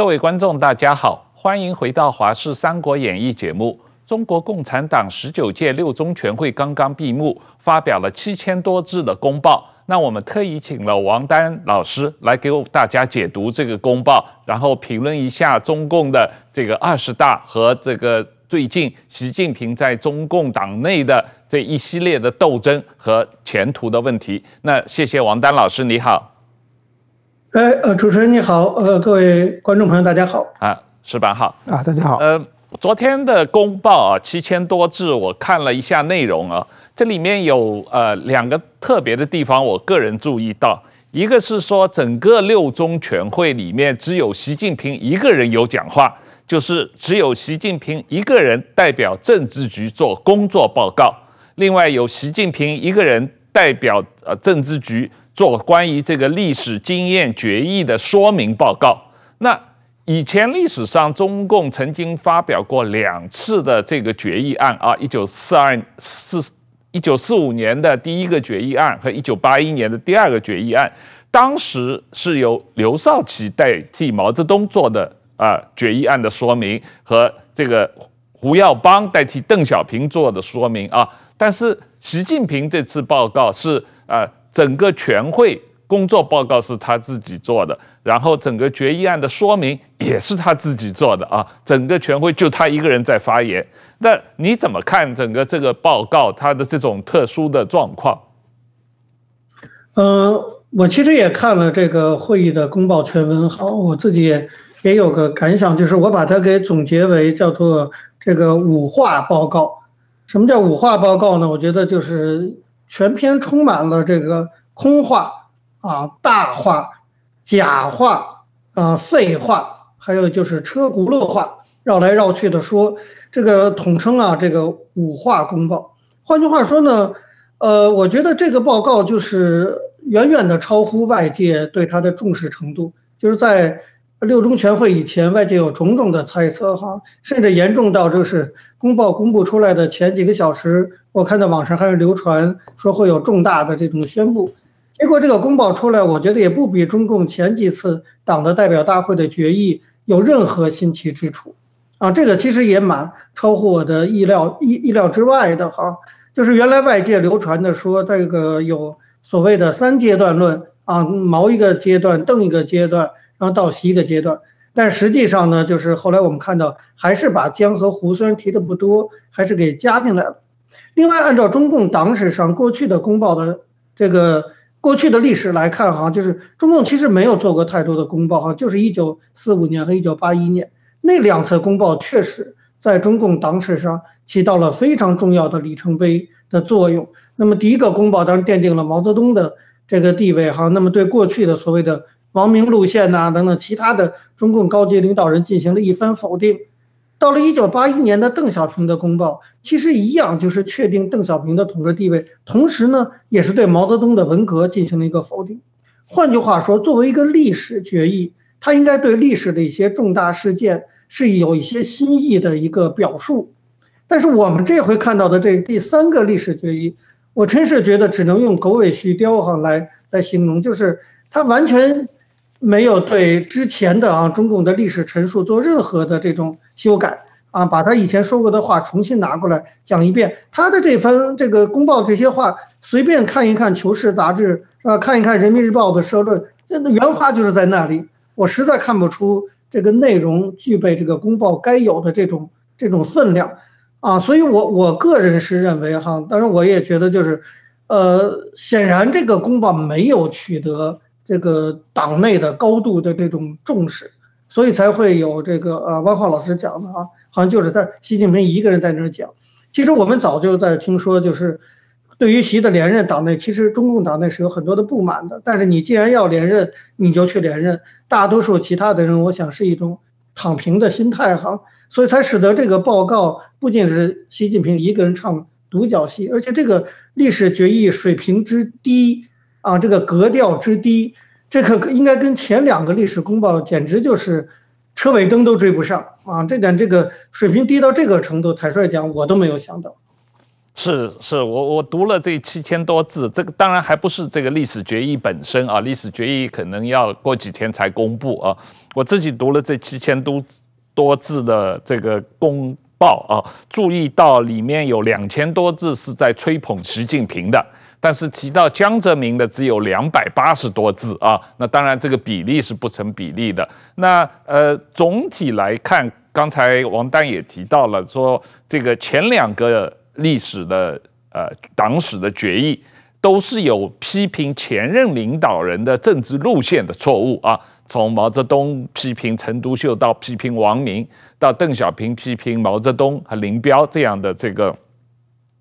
各位观众，大家好，欢迎回到《华视三国演义》节目。中国共产党十九届六中全会刚刚闭幕，发表了七千多字的公报。那我们特意请了王丹老师来给大家解读这个公报，然后评论一下中共的这个二十大和这个最近习近平在中共党内的这一系列的斗争和前途的问题。那谢谢王丹老师，你好。哎，呃，主持人你好，呃，各位观众朋友大家好啊，矢板好啊，大家好。呃，昨天的公报啊，七千多字，我看了一下内容啊，这里面有呃两个特别的地方，我个人注意到，一个是说整个六中全会里面只有习近平一个人有讲话，就是只有习近平一个人代表政治局做工作报告，另外有习近平一个人代表呃政治局。做关于这个历史经验决议的说明报告。那以前历史上中共曾经发表过两次的这个决议案啊，一九四二四一九四五年的第一个决议案和一九八一年的第二个决议案，当时是由刘少奇代替毛泽东做的啊决议案的说明，和这个胡耀邦代替邓小平做的说明啊。但是习近平这次报告是啊。整个全会工作报告是他自己做的，然后整个决议案的说明也是他自己做的啊。整个全会就他一个人在发言。那你怎么看整个这个报告他的这种特殊的状况？嗯、我其实也看了这个会议的公报全文，好，我自己也也有个感想，就是我把它给总结为叫做这个五化报告。什么叫五化报告呢？我觉得就是。全篇充满了这个空话啊、大话、假话啊、废话，还有就是车轱辘话，绕来绕去的说，这个统称啊，这个五化公报。换句话说呢，呃，我觉得这个报告就是远远的超乎外界对它的重视程度，就是在。六中全会以前，外界有种种的猜测，哈，甚至严重到就是公报公布出来的前几个小时，我看到网上还有流传说会有重大的这种宣布。结果这个公报出来，我觉得也不比中共前几次党的代表大会的决议有任何新奇之处，啊，这个其实也蛮超乎我的意料意意料之外的，哈，就是原来外界流传的说这个有所谓的三阶段论啊，毛一个阶段，邓一个阶段。然后到习一个阶段，但实际上呢，就是后来我们看到，还是把江和湖虽然提的不多，还是给加进来了。另外，按照中共党史上过去的公报的这个过去的历史来看，哈，就是中共其实没有做过太多的公报，哈，就是一九四五年和一九八一年那两次公报，确实在中共党史上起到了非常重要的里程碑的作用。那么第一个公报当然奠定了毛泽东的这个地位，哈，那么对过去的所谓的。王明路线呐、等等其他的中共高级领导人进行了一番否定。到了一九八一年的邓小平的公报，其实一样就是确定邓小平的统治地位，同时呢，也是对毛泽东的文革进行了一个否定。换句话说，作为一个历史决议，它应该对历史的一些重大事件是有一些新意的一个表述。但是我们这回看到的这第三个历史决议，我真是觉得只能用狗尾续貂哈来来形容，就是它完全。没有对之前的啊中共的历史陈述做任何的这种修改啊，把他以前说过的话重新拿过来讲一遍。他的这番这个公报这些话，随便看一看《求是》杂志是吧？看一看《人民日报》的社论，真的原话就是在那里。我实在看不出这个内容具备这个公报该有的这种这种分量啊。所以我我个人是认为哈，当然我也觉得就是，呃，显然这个公报没有取得。这个党内的高度的这种重视，所以才会有这个呃，汪浩老师讲的啊，好像就是在习近平一个人在那儿讲。其实我们早就在听说，就是对于习的连任，党内其实中共党内是有很多的不满的。但是你既然要连任，你就去连任。大多数其他的人，我想是一种躺平的心态哈，所以才使得这个报告不仅是习近平一个人唱独角戏，而且这个历史决议水平之低。啊，这个格调之低，这可应该跟前两个历史公报简直就是车尾灯都追不上啊！这点这个水平低到这个程度，坦率讲，我都没有想到。是是，我我读了这七千多字，这个当然还不是这个历史决议本身啊，历史决议可能要过几天才公布啊。我自己读了这七千多多字的这个公报啊，注意到里面有两千多字是在吹捧习近平的，但是提到江泽民的只有两百八十多字啊。那当然这个比例是不成比例的。那呃，总体来看，刚才王丹也提到了，说这个前两个。历史的呃党史的决议都是有批评前任领导人的政治路线的错误啊，从毛泽东批评陈独秀到批评王明，到邓小平批评毛泽东和林彪这样的这个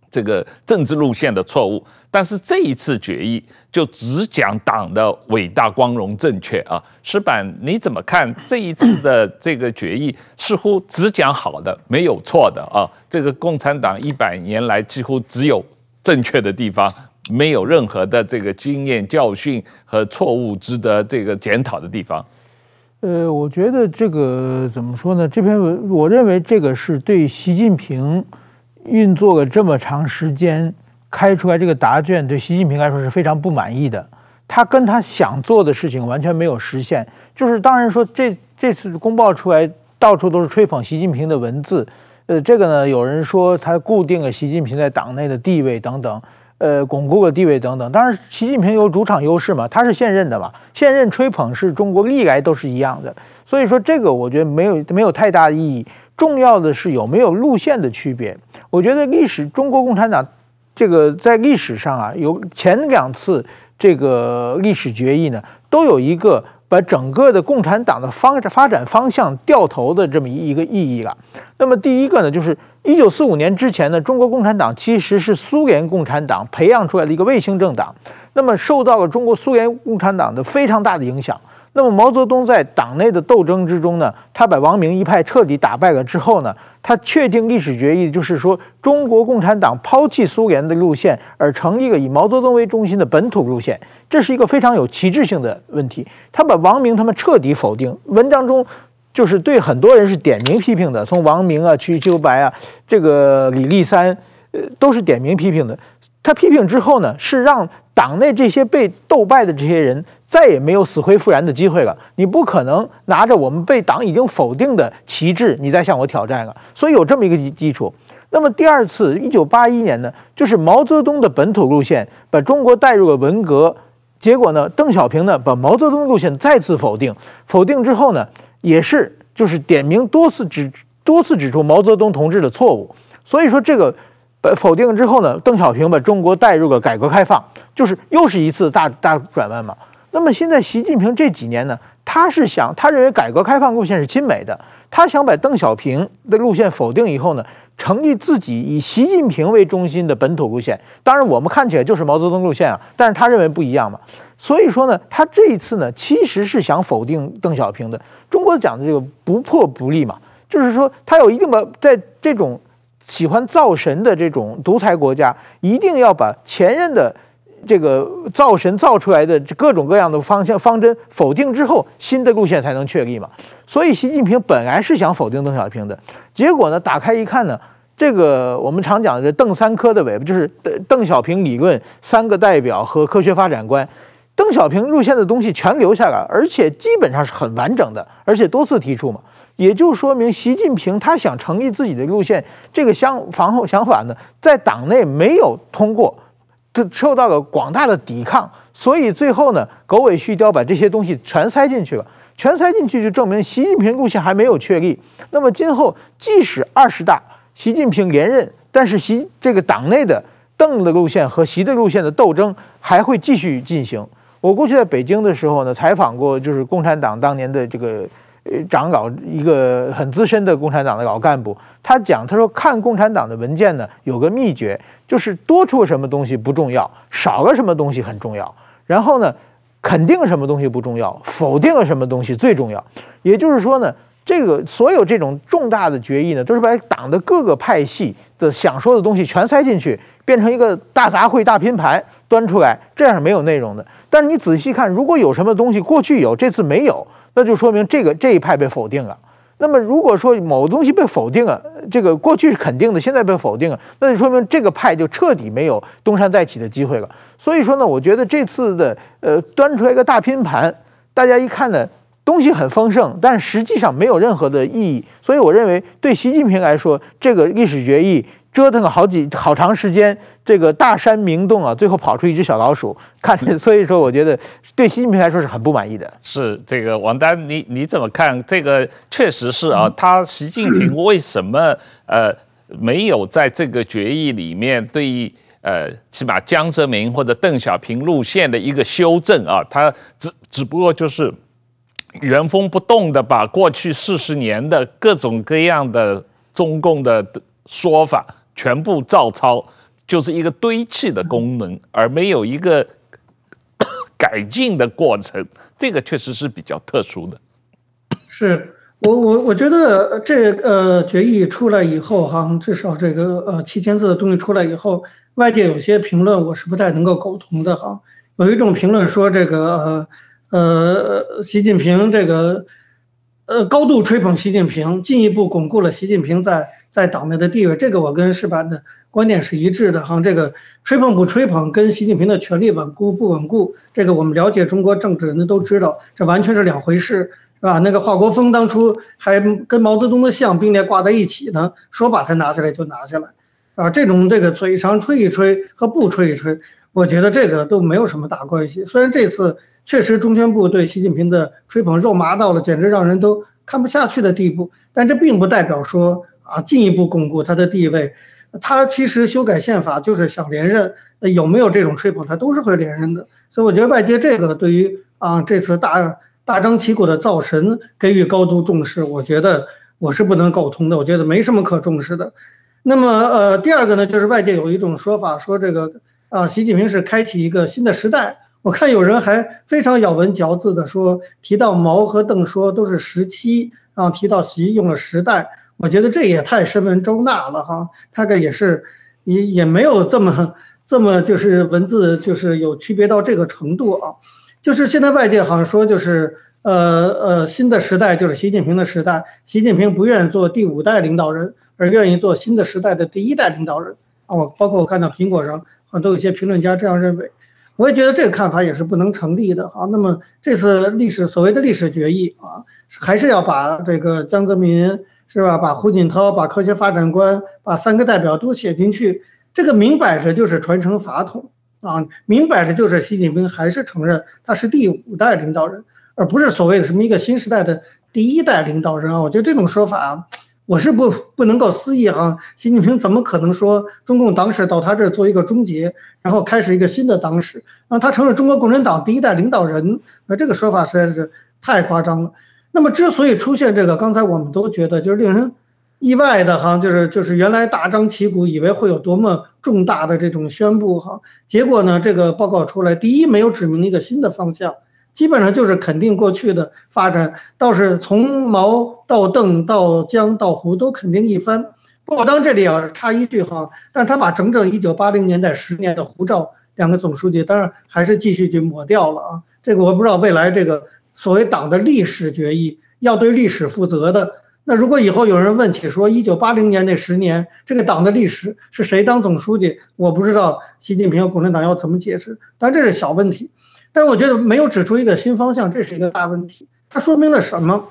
这个政治路线的错误。但是这一次决议就只讲党的伟大、光荣、正确啊！石板，你怎么看这一次的这个决议？似乎只讲好的，没有错的啊！这个共产党一百年来几乎只有正确的地方，没有任何的这个经验教训和错误值得这个检讨的地方。呃，我觉得这个怎么说呢？这篇文，我认为这个是对习近平运作了这么长时间。开出来这个答卷对习近平来说是非常不满意的，他跟他想做的事情完全没有实现。就是当然说这这次公报出来到处都是吹捧习近平的文字，呃，这个呢有人说他固定了习近平在党内的地位等等，呃，巩固了地位等等。当然，习近平有主场优势嘛，他是现任的嘛，现任吹捧是中国历来都是一样的。所以说这个我觉得没有没有太大意义，重要的是有没有路线的区别。我觉得历史中国共产党。这个在历史上啊，有前两次这个历史决议呢，都有一个把整个的共产党的方发展方向掉头的这么一个意义了。那么第一个呢，就是一九四五年之前呢，中国共产党其实是苏联共产党培养出来的一个卫星政党，那么受到了中国苏联共产党的非常大的影响。那么毛泽东在党内的斗争之中呢，他把王明一派彻底打败了之后呢，他确定历史决议，就是说中国共产党抛弃苏联的路线，而成立了以毛泽东为中心的本土路线。这是一个非常有旗帜性的问题。他把王明他们彻底否定，文章中就是对很多人是点名批评的，从王明啊、瞿秋白啊、这个李立三，呃，都是点名批评的。他批评之后呢，是让党内这些被斗败的这些人。再也没有死灰复燃的机会了。你不可能拿着我们被党已经否定的旗帜，你再向我挑战了。所以有这么一个基基础。那么第二次，一九八一年呢，就是毛泽东的本土路线把中国带入了文革。结果呢，邓小平呢把毛泽东路线再次否定。否定之后呢，也是就是点名多次指多次指出毛泽东同志的错误。所以说这个把否定之后呢，邓小平把中国带入了改革开放，就是又是一次大大转弯嘛。那么现在习近平这几年呢，他是想，他认为改革开放路线是亲美的，他想把邓小平的路线否定以后呢，成立自己以习近平为中心的本土路线。当然我们看起来就是毛泽东路线啊，但是他认为不一样嘛。所以说呢，他这一次呢，其实是想否定邓小平的。中国讲的这个不破不立嘛，就是说他有一定的在这种喜欢造神的这种独裁国家，一定要把前任的。这个造神造出来的各种各样的方向方针否定之后，新的路线才能确立嘛。所以习近平本来是想否定邓小平的，结果呢，打开一看呢，这个我们常讲的邓三科的尾巴就是邓邓小平理论、三个代表和科学发展观，邓小平路线的东西全留下来，而且基本上是很完整的，而且多次提出嘛，也就说明习近平他想成立自己的路线，这个相防后想法呢，在党内没有通过。就受到了广大的抵抗，所以最后呢，狗尾续貂把这些东西全塞进去了，全塞进去就证明习近平路线还没有确立。那么今后即使二十大习近平连任，但是习这个党内的邓的路线和习的路线的斗争还会继续进行。我过去在北京的时候呢，采访过就是共产党当年的这个。呃，长老一个很资深的共产党的老干部，他讲，他说看共产党的文件呢，有个秘诀，就是多出什么东西不重要，少了什么东西很重要。然后呢，肯定什么东西不重要，否定了什么东西最重要。也就是说呢，这个所有这种重大的决议呢，都是把党的各个派系的想说的东西全塞进去，变成一个大杂烩、大拼盘端出来，这样是没有内容的。但是你仔细看，如果有什么东西过去有，这次没有。那就说明这个这一派被否定了，那么如果说某个东西被否定了，这个过去是肯定的，现在被否定了，那就说明这个派就彻底没有东山再起的机会了。所以说呢，我觉得这次的呃端出来一个大拼盘，大家一看呢，东西很丰盛，但实际上没有任何的意义。所以我认为对习近平来说，这个历史决议。折腾了好几好长时间，这个大山明洞啊，最后跑出一只小老鼠，看，所以说我觉得对习近平来说是很不满意的。是这个王丹，你你怎么看？这个确实是啊，他习近平为什么呃没有在这个决议里面对于呃起码江泽民或者邓小平路线的一个修正啊？他只只不过就是原封不动的把过去四十年的各种各样的中共的说法。全部照抄，就是一个堆砌的功能，而没有一个 改进的过程。这个确实是比较特殊的。是我我我觉得这呃决议出来以后哈，至少这个呃七千字的东西出来以后，外界有些评论我是不太能够苟同的哈。有一种评论说这个呃呃习近平这个呃高度吹捧习近平，进一步巩固了习近平在。在党内的地位，这个我跟矢板的观点是一致的哈。这个吹捧不吹捧，跟习近平的权力稳固不稳固，这个我们了解中国政治的人都知道，这完全是两回事，是吧？那个华国锋当初还跟毛泽东的像并列挂在一起呢，说把他拿下来就拿下来，啊，这种这个嘴上吹一吹和不吹一吹，我觉得这个都没有什么大关系。虽然这次确实中宣部对习近平的吹捧肉麻到了简直让人都看不下去的地步，但这并不代表说。啊，进一步巩固他的地位，他其实修改宪法就是想连任，有没有这种吹捧，他都是会连任的。所以我觉得外界这个对于啊这次大大张旗鼓的造神给予高度重视，我觉得我是不能苟同的，我觉得没什么可重视的。那么呃，第二个呢，就是外界有一种说法说这个啊，习近平是开启一个新的时代。我看有人还非常咬文嚼字的说，提到毛和邓说都是时期，然后提到习用了时代。我觉得这也太深文周纳了哈，大概也是，也也没有这么这么就是文字就是有区别到这个程度啊，就是现在外界好像说就是呃呃新的时代就是习近平的时代，习近平不愿意做第五代领导人，而愿意做新的时代的第一代领导人啊。我包括我看到苹果上好像都有些评论家这样认为，我也觉得这个看法也是不能成立的啊。那么这次历史所谓的历史决议啊，还是要把这个江泽民。是吧？把胡锦涛、把科学发展观、把三个代表都写进去，这个明摆着就是传承法统啊！明摆着就是习近平还是承认他是第五代领导人，而不是所谓的什么一个新时代的第一代领导人啊！我觉得这种说法，我是不不能够思议哈！习近平怎么可能说中共党史到他这儿做一个终结，然后开始一个新的党史，让他成了中国共产党第一代领导人？那这个说法实在是太夸张了。那么，之所以出现这个，刚才我们都觉得就是令人意外的哈，就是就是原来大张旗鼓以为会有多么重大的这种宣布哈，结果呢，这个报告出来，第一没有指明一个新的方向，基本上就是肯定过去的发展，倒是从毛到邓到江到胡都肯定一番。不过当这里要插一句哈，但他把整整一九八零年代十年的胡赵两个总书记，当然还是继续去抹掉了啊，这个我不知道未来这个。所谓党的历史决议要对历史负责的，那如果以后有人问起说一九八零年那十年这个党的历史是谁当总书记，我不知道习近平和共产党要怎么解释。但这是小问题，但是我觉得没有指出一个新方向，这是一个大问题。它说明了什么？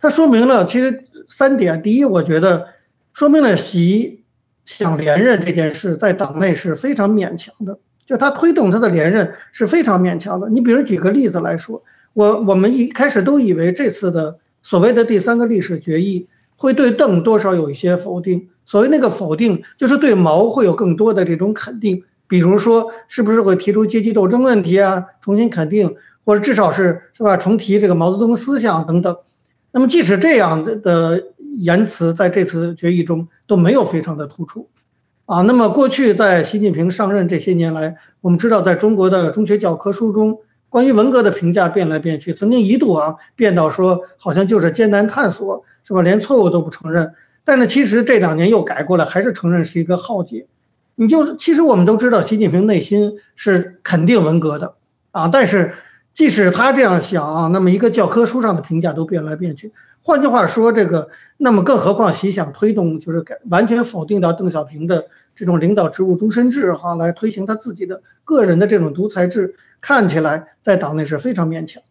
它说明了其实三点。第一，我觉得说明了习想连任这件事在党内是非常勉强的，就他推动他的连任是非常勉强的。你比如举个例子来说。我我们一开始都以为这次的所谓的第三个历史决议会对邓多少有一些否定，所谓那个否定就是对毛会有更多的这种肯定，比如说是不是会提出阶级斗争问题啊，重新肯定，或者至少是是吧，重提这个毛泽东思想等等。那么即使这样的的言辞在这次决议中都没有非常的突出，啊，那么过去在习近平上任这些年来，我们知道在中国的中学教科书中。关于文革的评价变来变去，曾经一度啊变到说好像就是艰难探索，是吧？连错误都不承认。但是其实这两年又改过来，还是承认是一个浩劫。你就其实我们都知道，习近平内心是肯定文革的啊。但是即使他这样想啊，那么一个教科书上的评价都变来变去。换句话说，这个那么更何况习想推动就是改完全否定掉邓小平的这种领导职务终身制哈，来推行他自己的个人的这种独裁制，看起来在党内是非常勉强。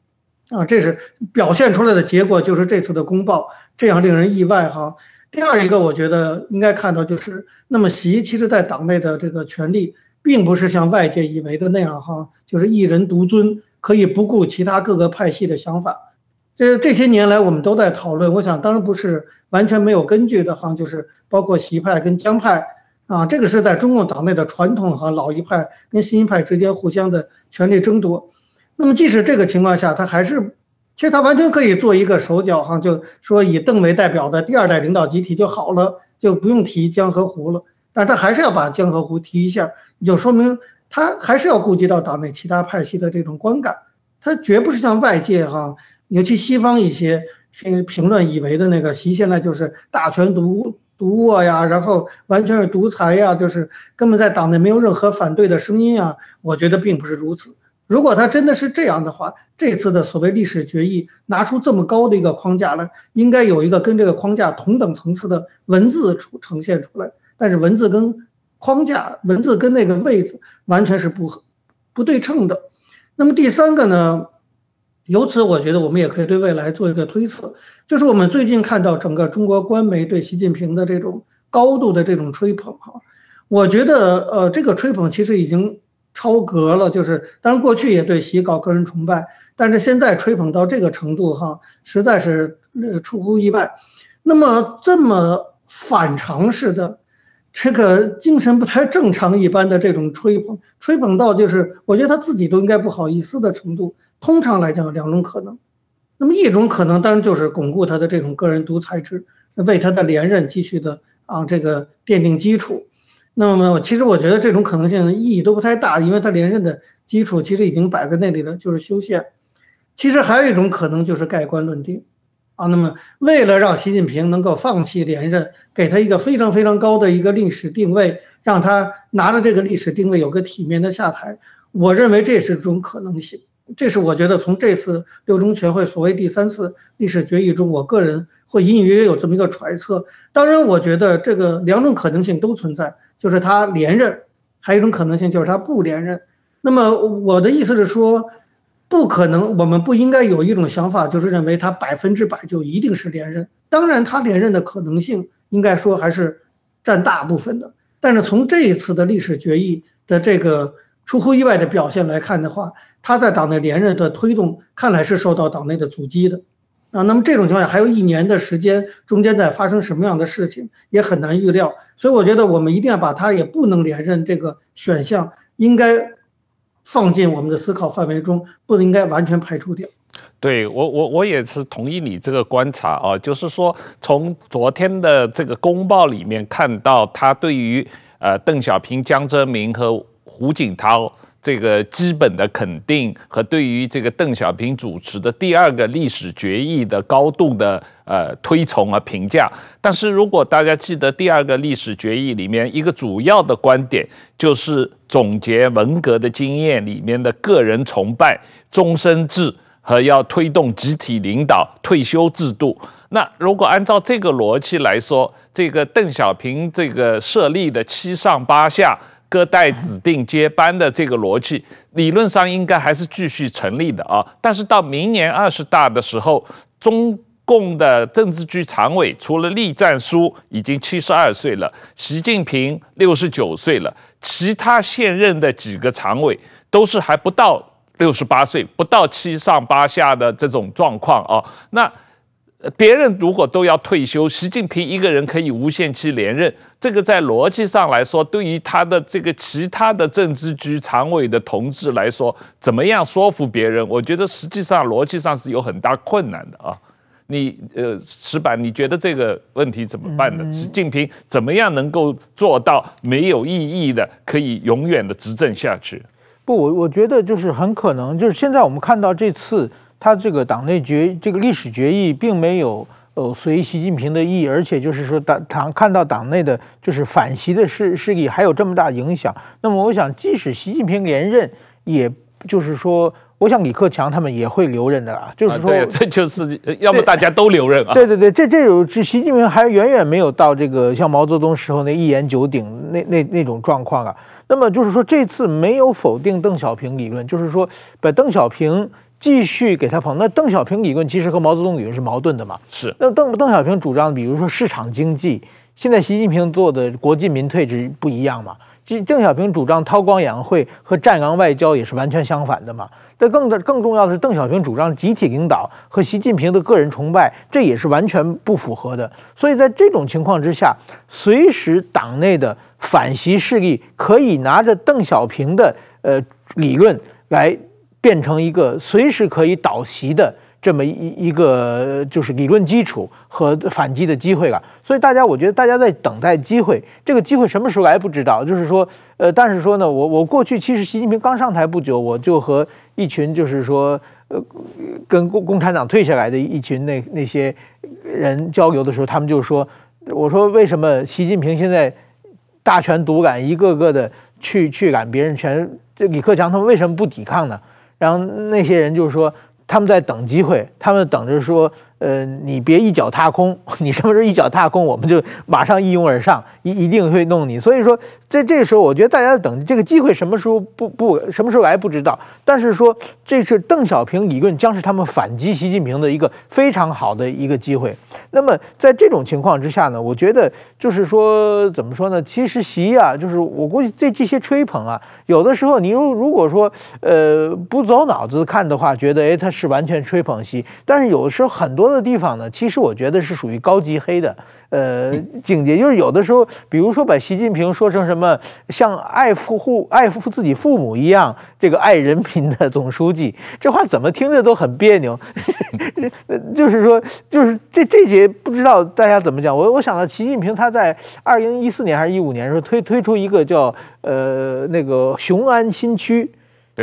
啊，这是表现出来的结果，就是这次的公报这样令人意外哈。第二一个，我觉得应该看到就是，那么习其实在党内的这个权力，并不是像外界以为的那样哈，就是一人独尊，可以不顾其他各个派系的想法。这这些年来我们都在讨论，我想当然不是完全没有根据的哈，就是包括习派跟江派啊，这个是在中共党内的传统和老一派跟新一派之间互相的权力争夺。那么，即使这个情况下，他还是，其实他完全可以做一个手脚，哈，就说以邓为代表的第二代领导集体就好了，就不用提江河湖了。但他还是要把江河湖提一下，就说明他还是要顾及到党内其他派系的这种观感。他绝不是像外界哈，尤其西方一些评评论以为的那个习现在就是大权独独握呀，然后完全是独裁呀，就是根本在党内没有任何反对的声音啊。我觉得并不是如此。如果他真的是这样的话，这次的所谓历史决议拿出这么高的一个框架来，应该有一个跟这个框架同等层次的文字出呈现出来。但是文字跟框架，文字跟那个位置完全是不不对称的。那么第三个呢，由此我觉得我们也可以对未来做一个推测，就是我们最近看到整个中国官媒对习近平的这种高度的这种吹捧哈，我觉得呃这个吹捧其实已经。超格了，就是当然过去也对习搞个人崇拜，但是现在吹捧到这个程度哈，实在是呃出乎意外。那么这么反常识的，这个精神不太正常一般的这种吹捧，吹捧到就是我觉得他自己都应该不好意思的程度。通常来讲，两种可能，那么一种可能当然就是巩固他的这种个人独裁制，为他的连任继续的啊这个奠定基础。那么，其实我觉得这种可能性意义都不太大，因为他连任的基础其实已经摆在那里的，就是修宪。其实还有一种可能就是盖棺论定，啊，那么为了让习近平能够放弃连任，给他一个非常非常高的一个历史定位，让他拿着这个历史定位有个体面的下台，我认为这是种可能性。这是我觉得从这次六中全会所谓第三次历史决议中，我个人会隐隐约约有这么一个揣测。当然，我觉得这个两种可能性都存在。就是他连任，还有一种可能性就是他不连任。那么我的意思是说，不可能，我们不应该有一种想法，就是认为他百分之百就一定是连任。当然，他连任的可能性应该说还是占大部分的。但是从这一次的历史决议的这个出乎意外的表现来看的话，他在党内连任的推动看来是受到党内的阻击的。啊，那么这种情况下还有一年的时间，中间在发生什么样的事情也很难预料，所以我觉得我们一定要把它也不能连任这个选项应该放进我们的思考范围中，不应该完全排除掉。对我，我我也是同意你这个观察啊，就是说从昨天的这个公报里面看到，他对于呃邓小平、江泽民和胡锦涛。这个基本的肯定和对于这个邓小平主持的第二个历史决议的高度的呃推崇和评价，但是如果大家记得第二个历史决议里面一个主要的观点，就是总结文革的经验里面的个人崇拜、终身制和要推动集体领导、退休制度。那如果按照这个逻辑来说，这个邓小平这个设立的七上八下。各代指定接班的这个逻辑，理论上应该还是继续成立的啊。但是到明年二十大的时候，中共的政治局常委除了栗战书已经七十二岁了，习近平六十九岁了，其他现任的几个常委都是还不到六十八岁，不到七上八下的这种状况啊。那。别人如果都要退休，习近平一个人可以无限期连任，这个在逻辑上来说，对于他的这个其他的政治局常委的同志来说，怎么样说服别人？我觉得实际上逻辑上是有很大困难的啊。你呃，石板，你觉得这个问题怎么办呢？习近平怎么样能够做到没有意义的，可以永远的执政下去？不，我我觉得就是很可能，就是现在我们看到这次。他这个党内决这个历史决议并没有呃随习近平的意，而且就是说党党看到党内的就是反习的势势力还有这么大影响，那么我想即使习近平连任，也就是说我想李克强他们也会留任的啊，就是说，啊、这就是 要么大家都留任啊。对对对，这这种是习近平还远远没有到这个像毛泽东时候那一言九鼎那那那种状况啊。那么就是说，这次没有否定邓小平理论，就是说把邓小平继续给他捧。那邓小平理论其实和毛泽东理论是矛盾的嘛？是。那邓邓小平主张，比如说市场经济，现在习近平做的国进民退是不一样嘛？邓小平主张韬光养晦和战狼外交也是完全相反的嘛。但更的更重要的是，邓小平主张集体领导和习近平的个人崇拜，这也是完全不符合的。所以在这种情况之下，随时党内的反习势力可以拿着邓小平的呃理论来变成一个随时可以倒习的。这么一一个就是理论基础和反击的机会了，所以大家我觉得大家在等待机会，这个机会什么时候来不知道。就是说，呃，但是说呢，我我过去其实习近平刚上台不久，我就和一群就是说，呃，跟共共产党退下来的一群那那些人交流的时候，他们就说，我说为什么习近平现在大权独揽，一个个的去去揽别人权，这李克强他们为什么不抵抗呢？然后那些人就说。他们在等机会，他们等着说。呃，你别一脚踏空，你什么时候一脚踏空，我们就马上一拥而上，一一定会弄你。所以说，在这个时候，我觉得大家等这个机会什么时候不不什么时候来不知道。但是说，这是邓小平理论将是他们反击习近平的一个非常好的一个机会。那么在这种情况之下呢，我觉得就是说怎么说呢？其实习啊，就是我估计这这些吹捧啊，有的时候你如如果说呃不走脑子看的话，觉得哎他是完全吹捧习，但是有的时候很多。的地方呢，其实我觉得是属于高级黑的，呃，境界就是有的时候，比如说把习近平说成什么像爱父父爱父自己父母一样，这个爱人民的总书记，这话怎么听着都很别扭。就是说，就是这这节不知道大家怎么讲。我我想到习近平他在二零一四年还是一五年的时候推推出一个叫呃那个雄安新区，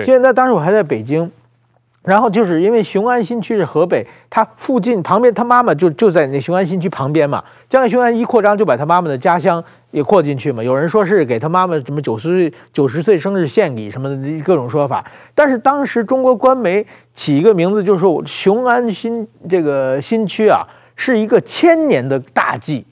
现在当时我还在北京。然后就是因为雄安新区是河北，他附近旁边，他妈妈就就在那雄安新区旁边嘛。将来雄安一扩张，就把他妈妈的家乡也扩进去嘛。有人说是给他妈妈什么九十岁九十岁生日献礼什么的各种说法。但是当时中国官媒起一个名字，就是说雄安新这个新区啊，是一个千年的大计。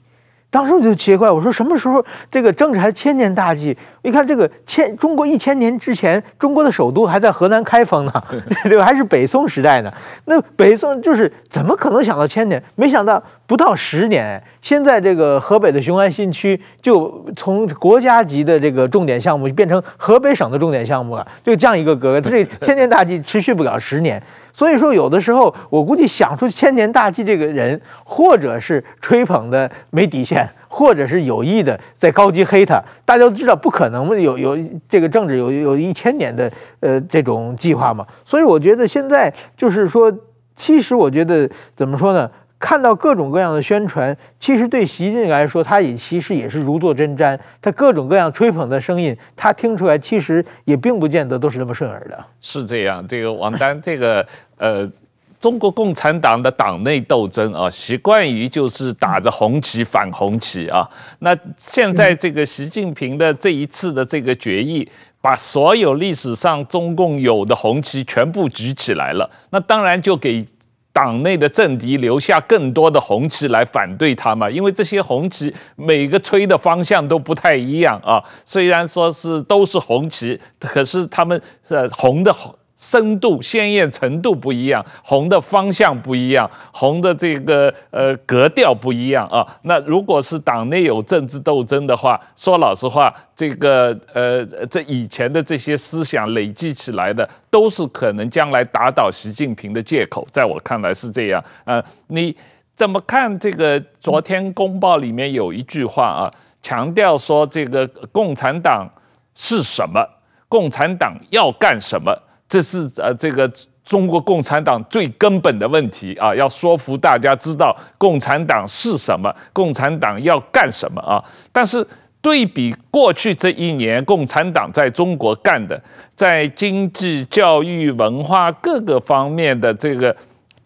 当时我就奇怪，我说什么时候这个政治还千年大计？一看这个千中国一千年之前，中国的首都还在河南开封呢，对吧？还是北宋时代呢。那北宋就是怎么可能想到千年？没想到不到十年，现在这个河北的雄安新区就从国家级的这个重点项目变成河北省的重点项目了，就这样一个格格。这 千年大计持续不了十年。所以说，有的时候我估计想出千年大计这个人，或者是吹捧的没底线，或者是有意的在高级黑他。大家都知道不可能有有这个政治有有一千年的呃这种计划嘛。所以我觉得现在就是说，其实我觉得怎么说呢？看到各种各样的宣传，其实对习近平来说，他也其实也是如坐针毡。他各种各样吹捧的声音，他听出来其实也并不见得都是那么顺耳的。是这样，这个王丹，这个呃，中国共产党的党内斗争啊，习惯于就是打着红旗反红旗啊。那现在这个习近平的这一次的这个决议，把所有历史上中共有的红旗全部举起来了，那当然就给。党内的政敌留下更多的红旗来反对他嘛，因为这些红旗每个吹的方向都不太一样啊。虽然说是都是红旗，可是他们是红的红。深度鲜艳程度不一样，红的方向不一样，红的这个呃格调不一样啊。那如果是党内有政治斗争的话，说老实话，这个呃这以前的这些思想累积起来的，都是可能将来打倒习近平的借口。在我看来是这样。呃，你怎么看这个？昨天公报里面有一句话啊，强调说这个共产党是什么？共产党要干什么？这是呃，这个中国共产党最根本的问题啊，要说服大家知道共产党是什么，共产党要干什么啊。但是对比过去这一年，共产党在中国干的，在经济、教育、文化各个方面的这个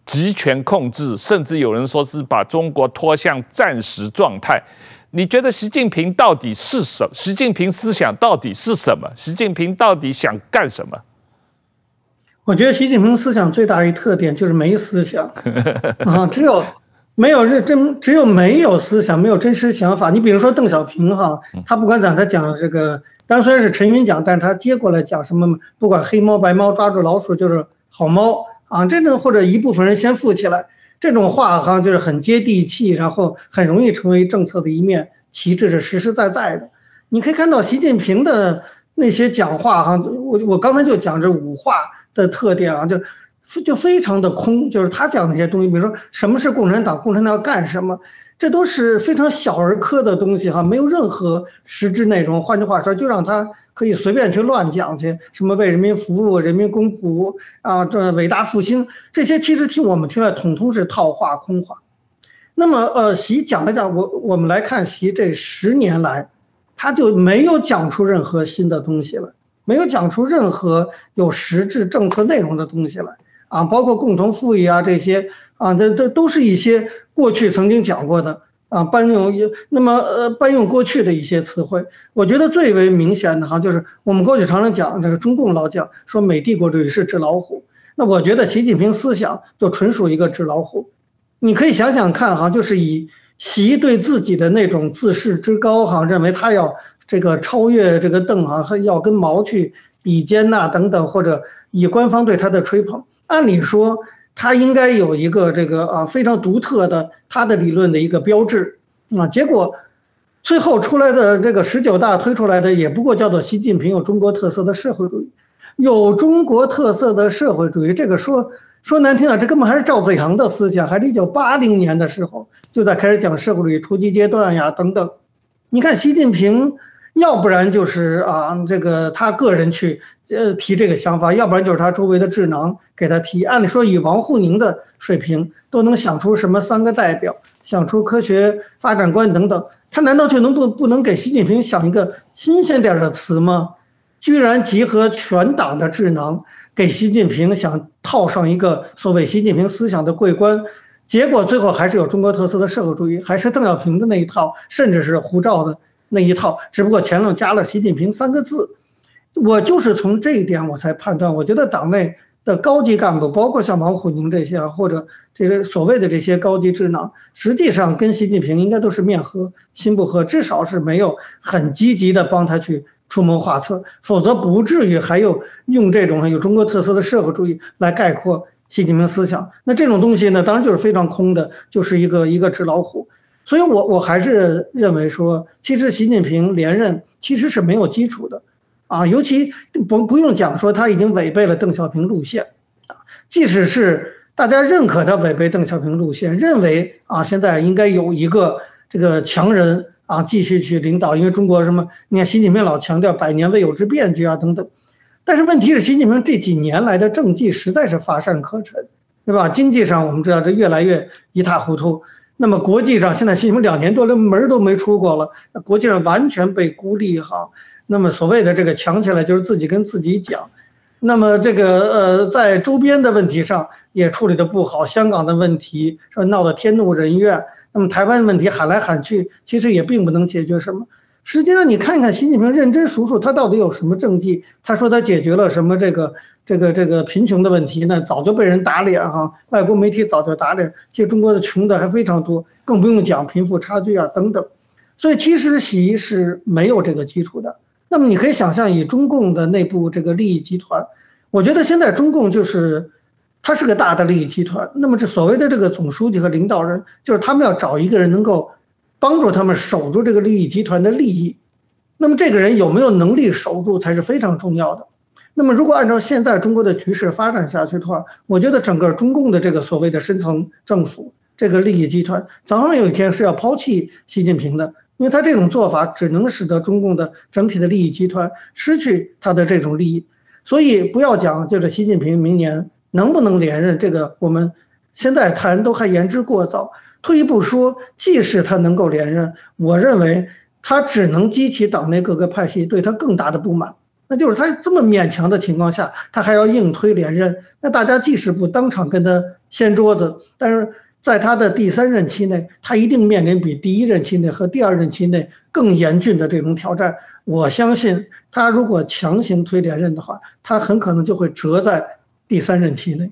集权控制，甚至有人说是把中国拖向战时状态。你觉得习近平到底是什么？习近平思想到底是什么？习近平到底想干什么？我觉得习近平思想最大一特点就是没思想啊，只有没有认真，只有没有思想，没有真实想法。你比如说邓小平哈，他不管咋，他讲这个，当然虽然是陈云讲，但是他接过来讲什么，不管黑猫白猫，抓住老鼠就是好猫啊，这种或者一部分人先富起来，这种话哈就是很接地气，然后很容易成为政策的一面旗帜，是实实在在的。你可以看到习近平的那些讲话哈，我我刚才就讲这五话。的特点啊，就就非常的空，就是他讲那些东西，比如说什么是共产党，共产党要干什么，这都是非常小儿科的东西哈，没有任何实质内容。换句话说，就让他可以随便去乱讲去，什么为人民服务、人民公仆啊，这伟大复兴这些，其实听我们听来统统是套话、空话。那么呃，习讲来讲，我我们来看习这十年来，他就没有讲出任何新的东西来。没有讲出任何有实质政策内容的东西来啊，包括共同富裕啊这些啊，这这都是一些过去曾经讲过的啊，搬用那么呃搬用过去的一些词汇。我觉得最为明显的哈，就是我们过去常常讲这个中共老讲说美帝国主义是纸老虎，那我觉得习近平思想就纯属一个纸老虎。你可以想想看哈，就是以习对自己的那种自视之高哈，认为他要。这个超越这个邓哈，还要跟毛去比肩呐，等等，或者以官方对他的吹捧，按理说他应该有一个这个啊非常独特的他的理论的一个标志。啊，结果最后出来的这个十九大推出来的也不过叫做习近平有中国特色的社会主义，有中国特色的社会主义，这个说说难听点，这根本还是赵紫阳的思想，还是一九八零年的时候就在开始讲社会主义初级阶段呀等等，你看习近平。要不然就是啊，这个他个人去呃提这个想法，要不然就是他周围的智囊给他提。按理说以王沪宁的水平都能想出什么三个代表，想出科学发展观等等，他难道就能不不能给习近平想一个新鲜点的词吗？居然集合全党的智囊给习近平想套上一个所谓习近平思想的桂冠，结果最后还是有中国特色的社会主义，还是邓小平的那一套，甚至是胡照的。那一套，只不过前头加了“习近平”三个字，我就是从这一点我才判断，我觉得党内的高级干部，包括像王沪宁这些啊，或者这些所谓的这些高级智囊，实际上跟习近平应该都是面和心不和，至少是没有很积极的帮他去出谋划策，否则不至于还有用这种有中国特色的社会主义来概括习近平思想。那这种东西呢，当然就是非常空的，就是一个一个纸老虎。所以我，我还是认为说，其实习近平连任其实是没有基础的，啊，尤其不不用讲说他已经违背了邓小平路线，啊，即使是大家认可他违背邓小平路线，认为啊现在应该有一个这个强人啊继续去领导，因为中国什么，你看习近平老强调百年未有之变局啊等等，但是问题是习近平这几年来的政绩实在是乏善可陈，对吧？经济上我们知道这越来越一塌糊涂。那么国际上现在习近平两年多连门都没出过了，国际上完全被孤立哈。那么所谓的这个强起来就是自己跟自己讲。那么这个呃在周边的问题上也处理的不好，香港的问题说闹得天怒人怨。那么台湾问题喊来喊去，其实也并不能解决什么。实际上你看一看习近平认真数数，他到底有什么政绩？他说他解决了什么这个？这个这个贫穷的问题呢，早就被人打脸哈，外国媒体早就打脸。其实中国的穷的还非常多，更不用讲贫富差距啊等等。所以其实习是没有这个基础的。那么你可以想象，以中共的内部这个利益集团，我觉得现在中共就是它是个大的利益集团。那么这所谓的这个总书记和领导人，就是他们要找一个人能够帮助他们守住这个利益集团的利益。那么这个人有没有能力守住，才是非常重要的。那么，如果按照现在中国的局势发展下去的话，我觉得整个中共的这个所谓的深层政府，这个利益集团，早晚有一天是要抛弃习近平的，因为他这种做法只能使得中共的整体的利益集团失去他的这种利益。所以，不要讲就是习近平明年能不能连任，这个我们现在谈都还言之过早。退一步说，即使他能够连任，我认为他只能激起党内各个派系对他更大的不满。那就是他这么勉强的情况下，他还要硬推连任。那大家即使不当场跟他掀桌子，但是在他的第三任期内，他一定面临比第一任期内和第二任期内更严峻的这种挑战。我相信，他如果强行推连任的话，他很可能就会折在第三任期内。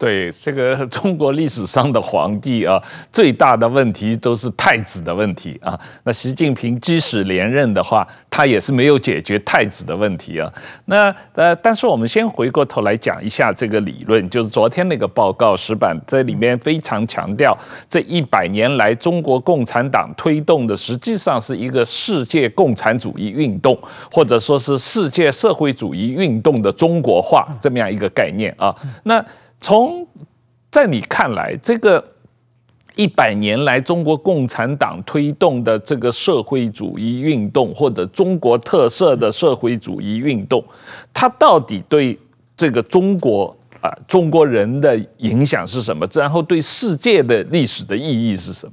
对这个 中国历史上的皇帝啊，最大的问题都是太子的问题啊。那习近平即使连任的话，他也是没有解决太子的问题啊。那呃，但是我们先回过头来讲一下这个理论，就是昨天那个报告石板在里面非常强调，这一百年来中国共产党推动的实际上是一个世界共产主义运动，或者说是世界社会主义运动的中国化这么样一个概念啊。那从在你看来，这个一百年来中国共产党推动的这个社会主义运动，或者中国特色的社会主义运动，它到底对这个中国啊中国人的影响是什么？然后对世界的历史的意义是什么？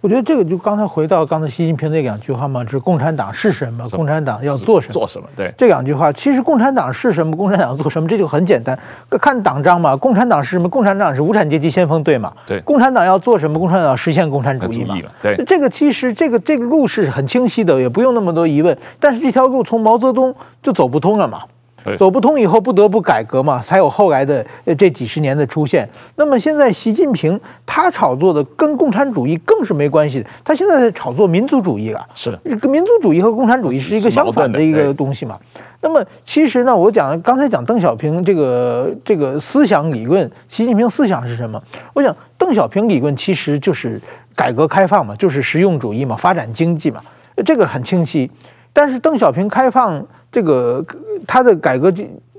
我觉得这个就刚才回到刚才习近平那两句话嘛，就是共产党是什么，共产党要做什么，做什么？对，这两句话，其实共产党是什么，共产党要做什么，这就很简单，看党章嘛。共产党是什么？共产党是无产阶级先锋队嘛。对，共产党要做什么？共产党要实现共产主义嘛。对，这个其实这个这个路是很清晰的，也不用那么多疑问。但是这条路从毛泽东就走不通了嘛。走不通以后，不得不改革嘛，才有后来的这几十年的出现。那么现在习近平他炒作的跟共产主义更是没关系的，他现在在炒作民族主义了。是，民族主义和共产主义是一个相反的一个东西嘛。那么其实呢，我讲刚才讲邓小平这个这个思想理论，习近平思想是什么？我想邓小平理论其实就是改革开放嘛，就是实用主义嘛，发展经济嘛，这个很清晰。但是邓小平开放。这个他的改革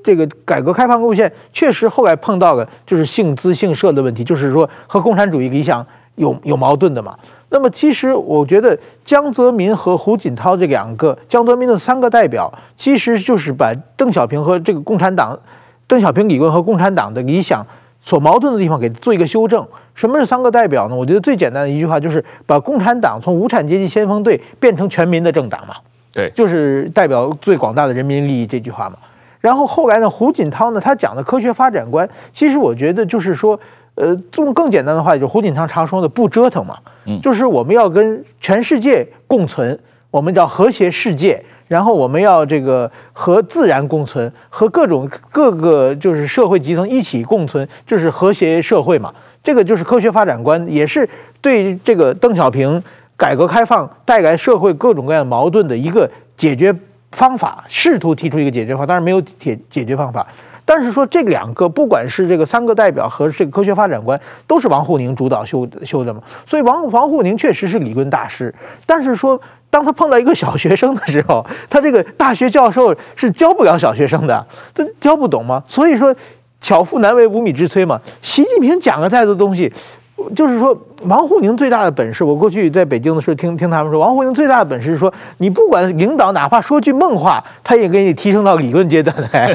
这个改革开放路线，确实后来碰到了就是姓资姓社的问题，就是说和共产主义理想有有矛盾的嘛。那么其实我觉得江泽民和胡锦涛这两个江泽民的三个代表，其实就是把邓小平和这个共产党、邓小平理论和共产党的理想所矛盾的地方给做一个修正。什么是三个代表呢？我觉得最简单的一句话就是把共产党从无产阶级先锋队变成全民的政党嘛。对，就是代表最广大的人民利益这句话嘛。然后后来呢，胡锦涛呢，他讲的科学发展观，其实我觉得就是说，呃，用更简单的话，就是胡锦涛常说的不折腾嘛。嗯，就是我们要跟全世界共存，我们叫和谐世界，然后我们要这个和自然共存，和各种各个就是社会阶层一起共存，就是和谐社会嘛。这个就是科学发展观，也是对这个邓小平。改革开放带来社会各种各样矛盾的一个解决方法，试图提出一个解决方法，但是没有解解决方法。但是说这两个，不管是这个三个代表和这个科学发展观，都是王沪宁主导修修的嘛。所以王王沪宁确实是理论大师，但是说当他碰到一个小学生的时候，他这个大学教授是教不了小学生的，他教不懂嘛。所以说巧妇难为无米之炊嘛。习近平讲了太多东西。就是说，王沪宁最大的本事，我过去在北京的时候听听他们说，王沪宁最大的本事是说，你不管领导哪怕说句梦话，他也给你提升到理论阶段来。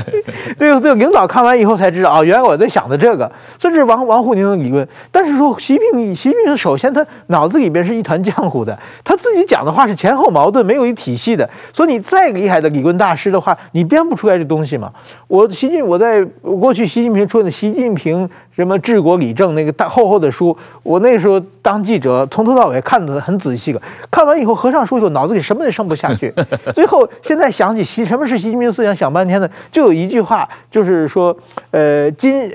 这个这个领导看完以后才知道啊，原来我在想的这个，这是王王沪宁的理论。但是说习近平，习近平首先他脑子里边是一团浆糊的，他自己讲的话是前后矛盾，没有一体系的。所以你再厉害的理论大师的话，你编不出来这东西嘛。我习近我在过去习近平说的习近平。什么治国理政那个大厚厚的书，我那时候当记者，从头到尾看得很仔细了。看完以后合上书以后，脑子里什么也剩不下去。最后现在想起习什么是习近平思想，想半天呢，就有一句话，就是说，呃，金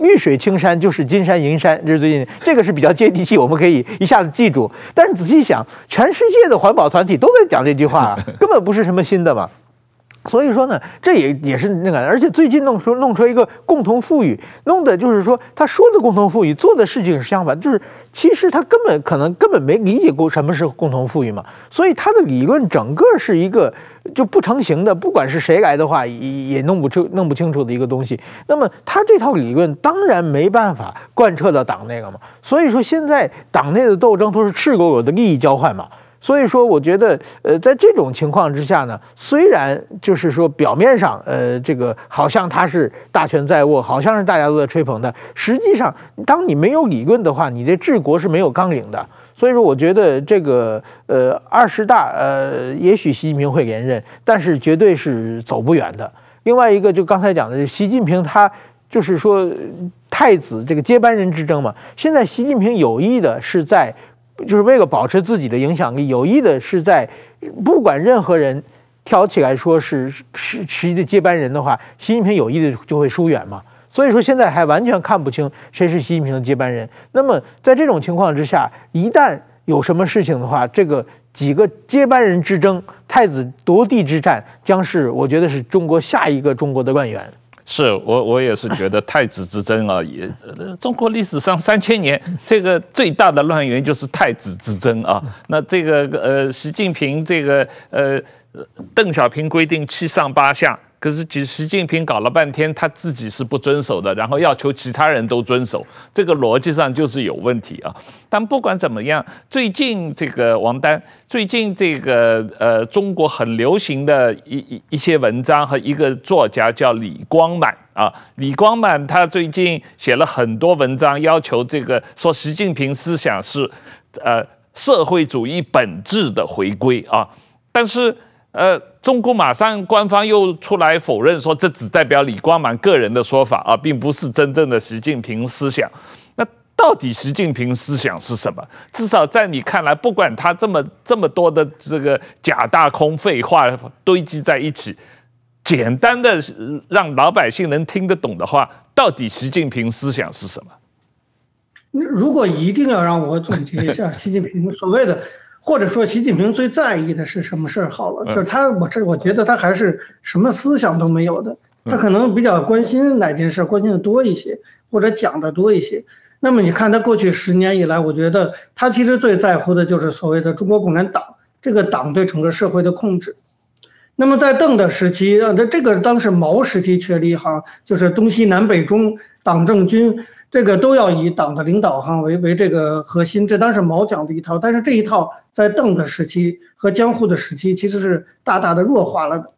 绿水青山就是金山银山，这是最近这个是比较接地气，我们可以一下子记住。但是仔细想，全世界的环保团体都在讲这句话，根本不是什么新的嘛。所以说呢，这也也是那个，而且最近弄出弄出一个共同富裕，弄的就是说他说的共同富裕，做的事情是相反，就是其实他根本可能根本没理解过什么是共同富裕嘛，所以他的理论整个是一个就不成形的，不管是谁来的话，也也弄不出弄不清楚的一个东西。那么他这套理论当然没办法贯彻到党内了嘛，所以说现在党内的斗争都是赤裸裸的利益交换嘛。所以说，我觉得，呃，在这种情况之下呢，虽然就是说表面上，呃，这个好像他是大权在握，好像是大家都在吹捧他，实际上，当你没有理论的话，你这治国是没有纲领的。所以说，我觉得这个，呃，二十大，呃，也许习近平会连任，但是绝对是走不远的。另外一个，就刚才讲的，习近平他就是说太子这个接班人之争嘛，现在习近平有意的是在。就是为了保持自己的影响力，有意的是在不管任何人挑起来说是是实际的接班人的话，习近平有意的就会疏远嘛。所以说现在还完全看不清谁是习近平的接班人。那么在这种情况之下，一旦有什么事情的话，这个几个接班人之争、太子夺地之战，将是我觉得是中国下一个中国的乱源。是我我也是觉得太子之争啊，也中国历史上三千年这个最大的乱源就是太子之争啊。那这个呃，习近平这个呃，邓小平规定七上八下。可是，其实习近平搞了半天，他自己是不遵守的，然后要求其他人都遵守，这个逻辑上就是有问题啊。但不管怎么样，最近这个王丹，最近这个呃，中国很流行的一一一些文章和一个作家叫李光满啊，李光满他最近写了很多文章，要求这个说习近平思想是呃社会主义本质的回归啊，但是。呃，中国马上官方又出来否认说，这只代表李光满个人的说法啊，并不是真正的习近平思想。那到底习近平思想是什么？至少在你看来，不管他这么 这么多的这个假大空废话堆积在一起，简单的让老百姓能听得懂的话，到底习近平思想是什么？如果一定要让我总结一下 习近平所谓的。或者说，习近平最在意的是什么事儿？好了，就是他，我这我觉得他还是什么思想都没有的。他可能比较关心哪件事，关心的多一些，或者讲的多一些。那么你看他过去十年以来，我觉得他其实最在乎的就是所谓的中国共产党这个党对整个社会的控制。那么在邓的时期啊，这这个当时毛时期确立哈，就是东西南北中党政军。这个都要以党的领导哈为为这个核心，这当时毛讲的一套，但是这一套在邓的时期和江户的时期其实是大大的弱化了的。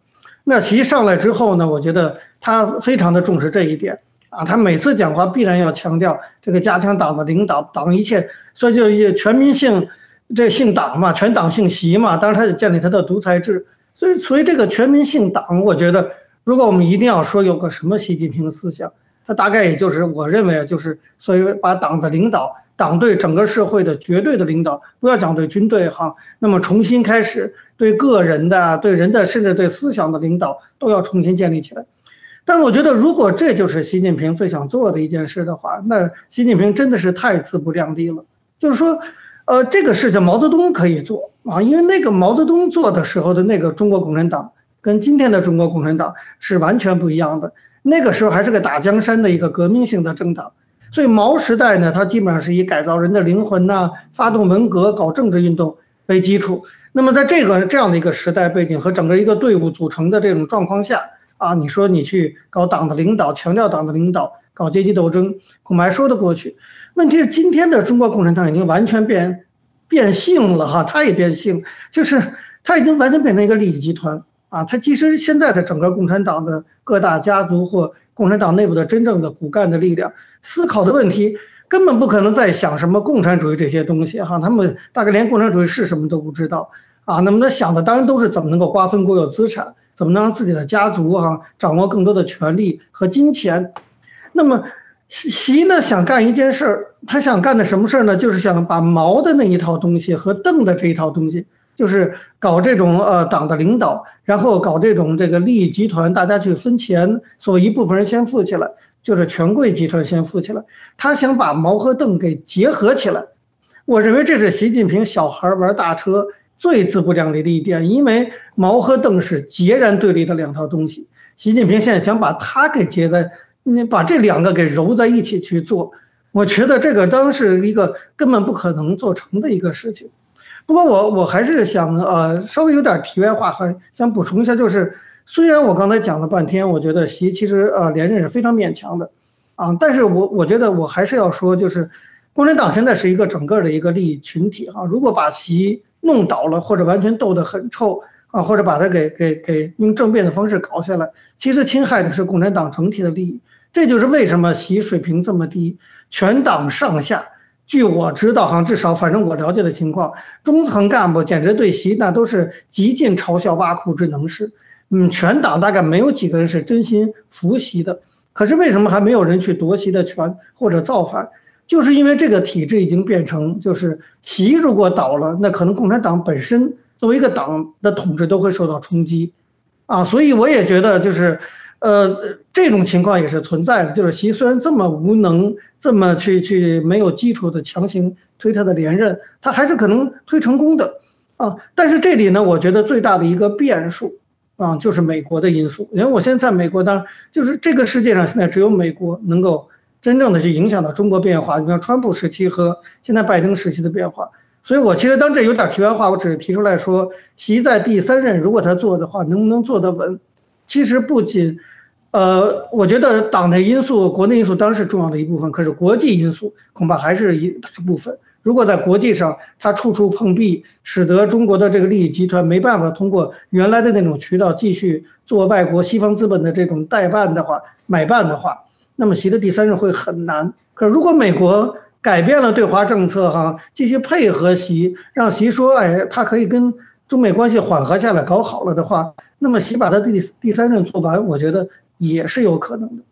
那习上来之后呢，我觉得他非常的重视这一点啊，他每次讲话必然要强调这个加强党的领导，党一切，所以就全民性这姓党嘛，全党姓习嘛，当然他就建立他的独裁制，所以所以这个全民姓党，我觉得如果我们一定要说有个什么习近平思想。他大概也就是我认为啊，就是所以把党的领导，党对整个社会的绝对的领导，不要讲对军队哈，那么重新开始对个人的、对人的，甚至对思想的领导都要重新建立起来。但是我觉得，如果这就是习近平最想做的一件事的话，那习近平真的是太自不量力了。就是说，呃，这个事情毛泽东可以做啊，因为那个毛泽东做的时候的那个中国共产党，跟今天的中国共产党是完全不一样的。那个时候还是个打江山的一个革命性的政党，所以毛时代呢，它基本上是以改造人的灵魂呐、发动文革、搞政治运动为基础。那么在这个这样的一个时代背景和整个一个队伍组成的这种状况下啊，你说你去搞党的领导，强调党的领导，搞阶级斗争，恐怕还说得过去。问题是今天的中国共产党已经完全变变性了哈，它也变性，就是它已经完全变成一个利益集团。啊，他其实现在的整个共产党的各大家族或共产党内部的真正的骨干的力量，思考的问题根本不可能再想什么共产主义这些东西哈，他们大概连共产主义是什么都不知道啊。那么他想的当然都是怎么能够瓜分国有资产，怎么能让自己的家族哈掌握更多的权力和金钱。那么习呢想干一件事儿，他想干的什么事儿呢？就是想把毛的那一套东西和邓的这一套东西。就是搞这种呃党的领导，然后搞这种这个利益集团，大家去分钱，所以一部分人先富起来，就是权贵集团先富起来。他想把毛和邓给结合起来，我认为这是习近平小孩玩大车最自不量力的一点，因为毛和邓是截然对立的两套东西。习近平现在想把它给结在，你把这两个给揉在一起去做，我觉得这个当是一个根本不可能做成的一个事情。不过我我还是想呃稍微有点题外话，还想补充一下，就是虽然我刚才讲了半天，我觉得习其实呃连任是非常勉强的，啊，但是我我觉得我还是要说，就是共产党现在是一个整个的一个利益群体哈，如果把习弄倒了，或者完全斗得很臭啊，或者把他给给给用政变的方式搞下来，其实侵害的是共产党整体的利益，这就是为什么习水平这么低，全党上下。据我知道，哈至少反正我了解的情况，中层干部简直对习那都是极尽嘲笑挖苦之能事。嗯，全党大概没有几个人是真心服习的。可是为什么还没有人去夺习的权或者造反？就是因为这个体制已经变成，就是习如果倒了，那可能共产党本身作为一个党的统治都会受到冲击。啊，所以我也觉得就是，呃，这种情况也是存在的，就是习虽然这么无能，这么去去没有基础的强行推他的连任，他还是可能推成功的啊。但是这里呢，我觉得最大的一个变数啊，就是美国的因素。因为我现在在美国，当然就是这个世界上现在只有美国能够真正的去影响到中国变化。你像川普时期和现在拜登时期的变化，所以我其实当这有点题外话，我只是提出来说，习在第三任如果他做的话，能不能做得稳？其实不仅，呃，我觉得党内因素、国内因素当然是重要的一部分，可是国际因素恐怕还是一大部分。如果在国际上他处处碰壁，使得中国的这个利益集团没办法通过原来的那种渠道继续做外国西方资本的这种代办的话、买办的话，那么习的第三任会很难。可如果美国改变了对华政策，哈，继续配合习，让习说，哎，他可以跟。中美关系缓和下来，搞好了的话，那么习把他第第三任做完，我觉得也是有可能的。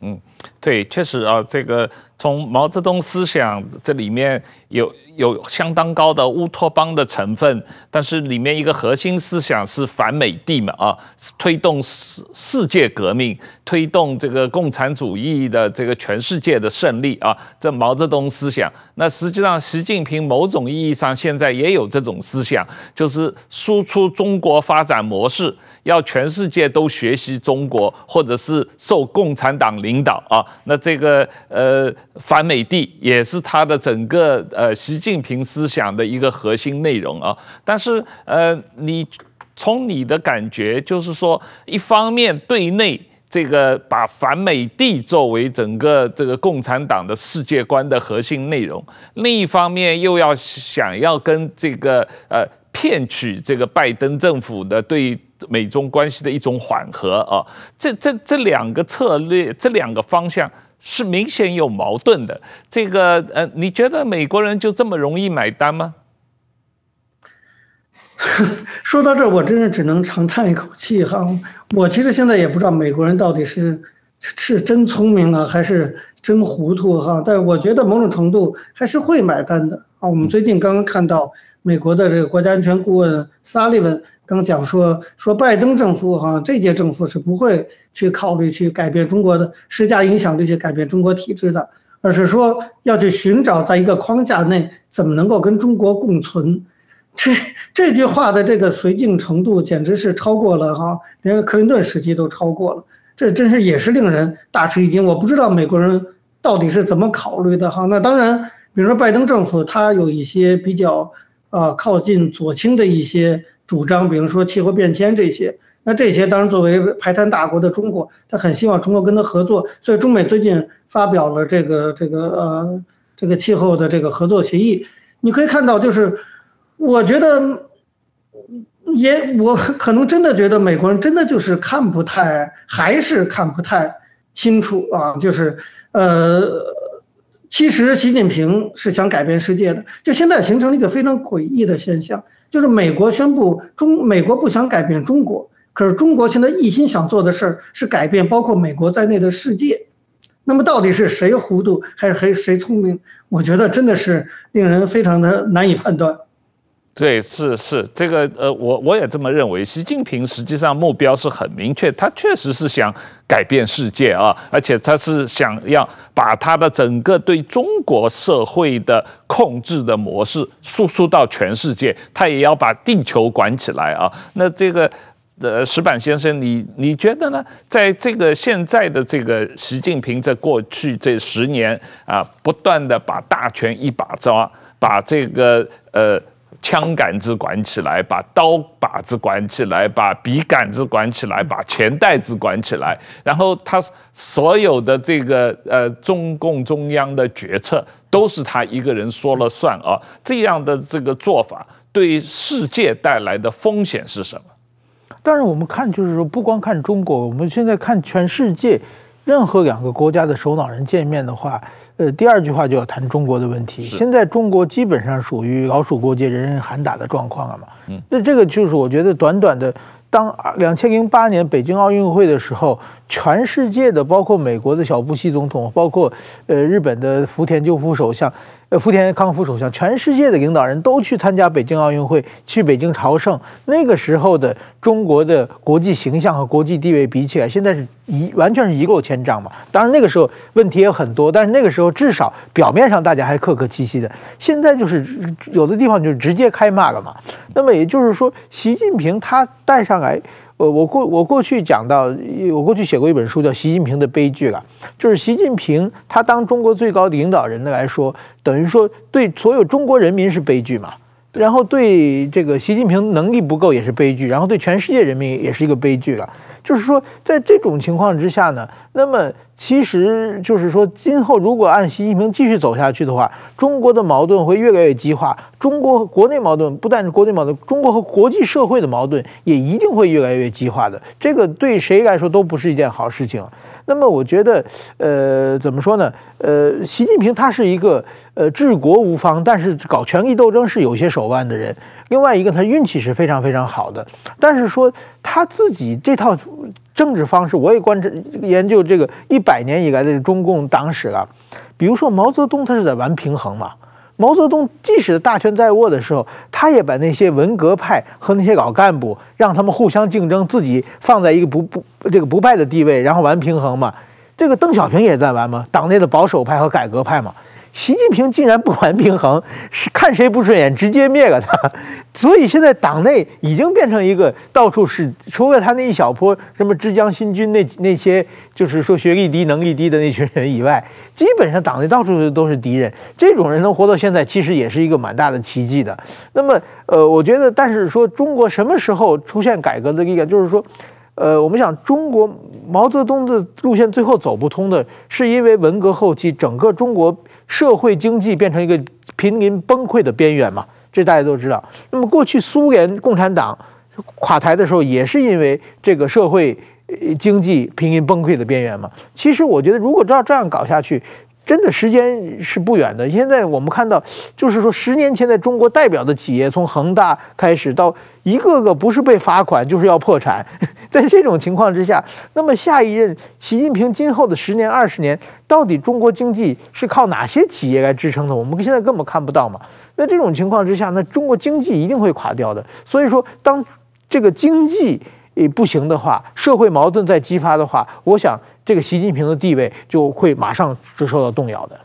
嗯，对，确实啊，这个从毛泽东思想这里面有有相当高的乌托邦的成分，但是里面一个核心思想是反美帝嘛啊，推动世世界革命，推动这个共产主义的这个全世界的胜利啊，这毛泽东思想。那实际上习近平某种意义上现在也有这种思想，就是输出中国发展模式。要全世界都学习中国，或者是受共产党领导，啊那这个呃反美帝也是他的整个呃习近平思想的一个核心内容啊。但是呃，你从你的感觉就是说，一方面对内这个把反美帝作为整个这个共产党的世界观的核心内容，另一方面又要想要跟这个呃骗取这个拜登政府的对。美中关系的一种缓和啊，这这这两个策略，这两个方向是明显有矛盾的。这个呃，你觉得美国人就这么容易买单吗？说到这儿，我真是只能长叹一口气哈。我其实现在也不知道美国人到底是是真聪明啊，还是真糊涂哈。但是我觉得某种程度还是会买单的啊。我们最近刚刚看到美国的这个国家安全顾问萨利文。刚讲说说拜登政府哈，这届政府是不会去考虑去改变中国的施加影响力去改变中国体制的，而是说要去寻找在一个框架内怎么能够跟中国共存。这这句话的这个绥靖程度简直是超过了哈，连克林顿时期都超过了。这真是也是令人大吃一惊。我不知道美国人到底是怎么考虑的哈。那当然，比如说拜登政府他有一些比较呃靠近左倾的一些。主张，比如说气候变迁这些，那这些当然作为排碳大国的中国，他很希望中国跟他合作，所以中美最近发表了这个这个呃这个气候的这个合作协议。你可以看到，就是我觉得也我可能真的觉得美国人真的就是看不太，还是看不太清楚啊，就是呃，其实习近平是想改变世界的，就现在形成了一个非常诡异的现象。就是美国宣布中美国不想改变中国，可是中国现在一心想做的事儿是改变包括美国在内的世界。那么到底是谁糊涂还是谁谁聪明？我觉得真的是令人非常的难以判断。对，是是这个呃，我我也这么认为。习近平实际上目标是很明确，他确实是想改变世界啊，而且他是想要把他的整个对中国社会的控制的模式输出到全世界，他也要把地球管起来啊。那这个呃，石板先生，你你觉得呢？在这个现在的这个习近平在过去这十年啊，不断的把大权一把抓，把这个呃。枪杆子管起来，把刀把子管起来，把笔杆子管起来，把钱袋子管起来，然后他所有的这个呃中共中央的决策都是他一个人说了算啊！这样的这个做法对世界带来的风险是什么？当然，我们看就是说，不光看中国，我们现在看全世界。任何两个国家的首脑人见面的话，呃，第二句话就要谈中国的问题。现在中国基本上属于老鼠过街，人人喊打的状况了嘛。嗯，那这个就是我觉得短短的当两千零八年北京奥运会的时候，全世界的包括美国的小布希总统，包括呃日本的福田赳夫首相。呃福田康夫首相，全世界的领导人都去参加北京奥运会，去北京朝圣。那个时候的中国的国际形象和国际地位比起来，现在是一完全是一落千丈嘛。当然那个时候问题也很多，但是那个时候至少表面上大家还客客气气的。现在就是有的地方就直接开骂了嘛。那么也就是说，习近平他带上来。呃，我过我过去讲到，我过去写过一本书叫《习近平的悲剧》了，就是习近平他当中国最高领导人的来说，等于说对所有中国人民是悲剧嘛，然后对这个习近平能力不够也是悲剧，然后对全世界人民也是一个悲剧了。就是说，在这种情况之下呢，那么其实就是说，今后如果按习近平继续走下去的话，中国的矛盾会越来越激化。中国国内矛盾不但是国内矛盾，中国和国际社会的矛盾也一定会越来越激化的。这个对谁来说都不是一件好事情。那么我觉得，呃，怎么说呢？呃，习近平他是一个呃治国无方，但是搞权力斗争是有些手腕的人。另外一个，他运气是非常非常好的，但是说他自己这套政治方式，我也观察研究这个一百年以来的中共党史啊。比如说毛泽东，他是在玩平衡嘛。毛泽东即使大权在握的时候，他也把那些文革派和那些老干部让他们互相竞争，自己放在一个不不这个不败的地位，然后玩平衡嘛。这个邓小平也在玩嘛，党内的保守派和改革派嘛。习近平竟然不玩平衡，是看谁不顺眼直接灭了他，所以现在党内已经变成一个到处是，除了他那一小波什么之江新军那那些就是说学历低能力低的那群人以外，基本上党内到处都是敌人。这种人能活到现在，其实也是一个蛮大的奇迹的。那么，呃，我觉得，但是说中国什么时候出现改革的力量，就是说。呃，我们想，中国毛泽东的路线最后走不通的，是因为文革后期整个中国社会经济变成一个濒临崩溃的边缘嘛，这大家都知道。那么过去苏联共产党垮台的时候，也是因为这个社会经济濒临崩溃的边缘嘛。其实我觉得，如果照这样搞下去，真的时间是不远的。现在我们看到，就是说十年前在中国代表的企业，从恒大开始到一个个不是被罚款，就是要破产。在这种情况之下，那么下一任习近平今后的十年、二十年，到底中国经济是靠哪些企业来支撑的？我们现在根本看不到嘛。那这种情况之下，那中国经济一定会垮掉的。所以说，当这个经济诶不行的话，社会矛盾再激发的话，我想。这个习近平的地位就会马上是受到动摇的。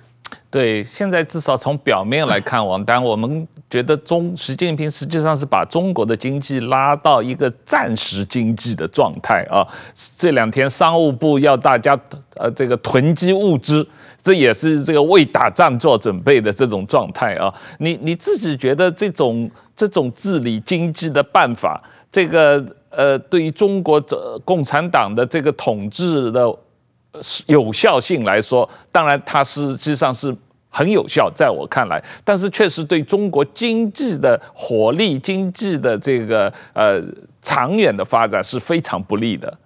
对，现在至少从表面来看，王丹，我们觉得中习近平实际上是把中国的经济拉到一个暂时经济的状态啊。这两天商务部要大家呃这个囤积物资，这也是这个为打仗做准备的这种状态啊。你你自己觉得这种这种治理经济的办法，这个呃对于中国的共产党的这个统治的。有效性来说，当然它实际上是很有效，在我看来，但是确实对中国经济的活力、经济的这个呃长远的发展是非常不利的。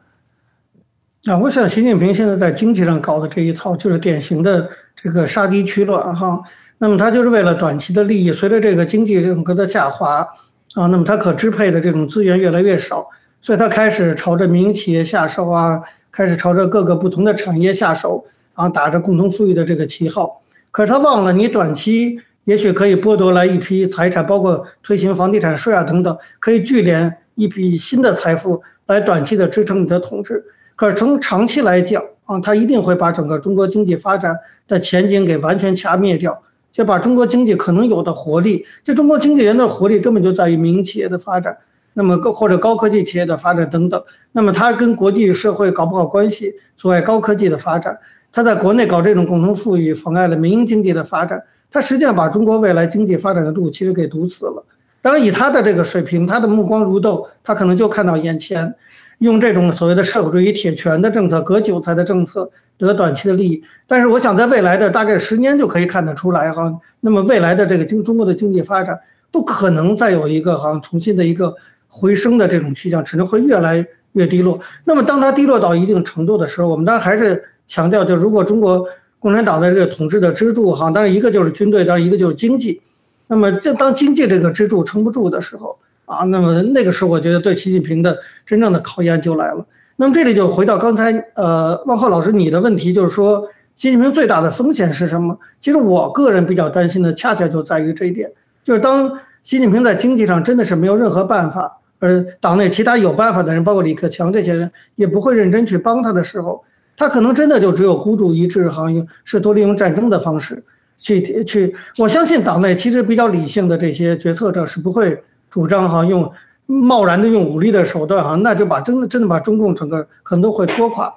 啊，我想习近平现在在经济上搞的这一套，就是典型的这个杀鸡取卵哈。那么他就是为了短期的利益，随着这个经济整个的下滑啊，那么他可支配的这种资源越来越少，所以他开始朝着民营企业下手啊。开始朝着各个不同的产业下手，然后打着共同富裕的这个旗号。可是他忘了，你短期也许可以剥夺来一批财产，包括推行房地产税啊等等，可以聚敛一笔新的财富来短期的支撑你的统治。可是从长期来讲啊，他一定会把整个中国经济发展的前景给完全掐灭掉，就把中国经济可能有的活力，就中国经济人的活力根本就在于民营企业的发展。那么高或者高科技企业的发展等等，那么它跟国际社会搞不好关系，阻碍高科技的发展。它在国内搞这种共同富裕，妨碍了民营经济的发展。它实际上把中国未来经济发展的路其实给堵死了。当然，以他的这个水平，他的目光如豆，他可能就看到眼前，用这种所谓的社会主义铁拳的政策、割韭菜的政策得短期的利益。但是，我想在未来的大概十年就可以看得出来哈，那么未来的这个经中国的经济发展不可能再有一个好像重新的一个。回升的这种趋向只能会越来越低落。那么，当它低落到一定程度的时候，我们当然还是强调，就如果中国共产党的这个统治的支柱，哈，当然一个就是军队，当然一个就是经济。那么，这当经济这个支柱撑不住的时候，啊，那么那个时候我觉得对习近平的真正的考验就来了。那么这里就回到刚才呃，汪浩老师你的问题，就是说习近平最大的风险是什么？其实我个人比较担心的，恰恰就在于这一点，就是当习近平在经济上真的是没有任何办法，而党内其他有办法的人，包括李克强这些人，也不会认真去帮他的时候，他可能真的就只有孤注一掷，好像试图利用战争的方式去去。我相信党内其实比较理性的这些决策者是不会主张哈用。贸然的用武力的手段，哈，那就把真的真的把中共整个可能会拖垮。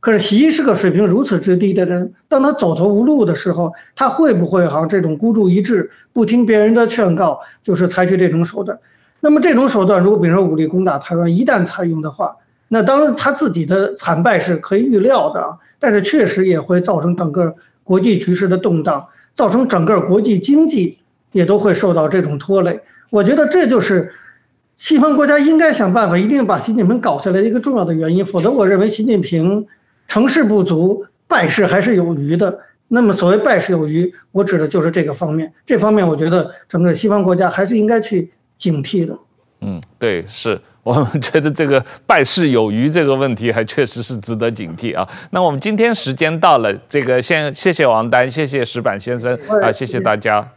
可是习是个水平如此之低的人，当他走投无路的时候，他会不会哈这种孤注一掷，不听别人的劝告，就是采取这种手段？那么这种手段，如果比如说武力攻打台湾，一旦采用的话，那当然他自己的惨败是可以预料的，但是确实也会造成整个国际局势的动荡，造成整个国际经济也都会受到这种拖累。我觉得这就是。西方国家应该想办法，一定把习近平搞下来的一个重要的原因，否则我认为习近平成事不足，败事还是有余的。那么所谓败事有余，我指的就是这个方面。这方面我觉得整个西方国家还是应该去警惕的。嗯，对，是。我们觉得这个败事有余这个问题还确实是值得警惕啊。那我们今天时间到了，这个先谢谢王丹，谢谢石板先生啊，谢谢大家。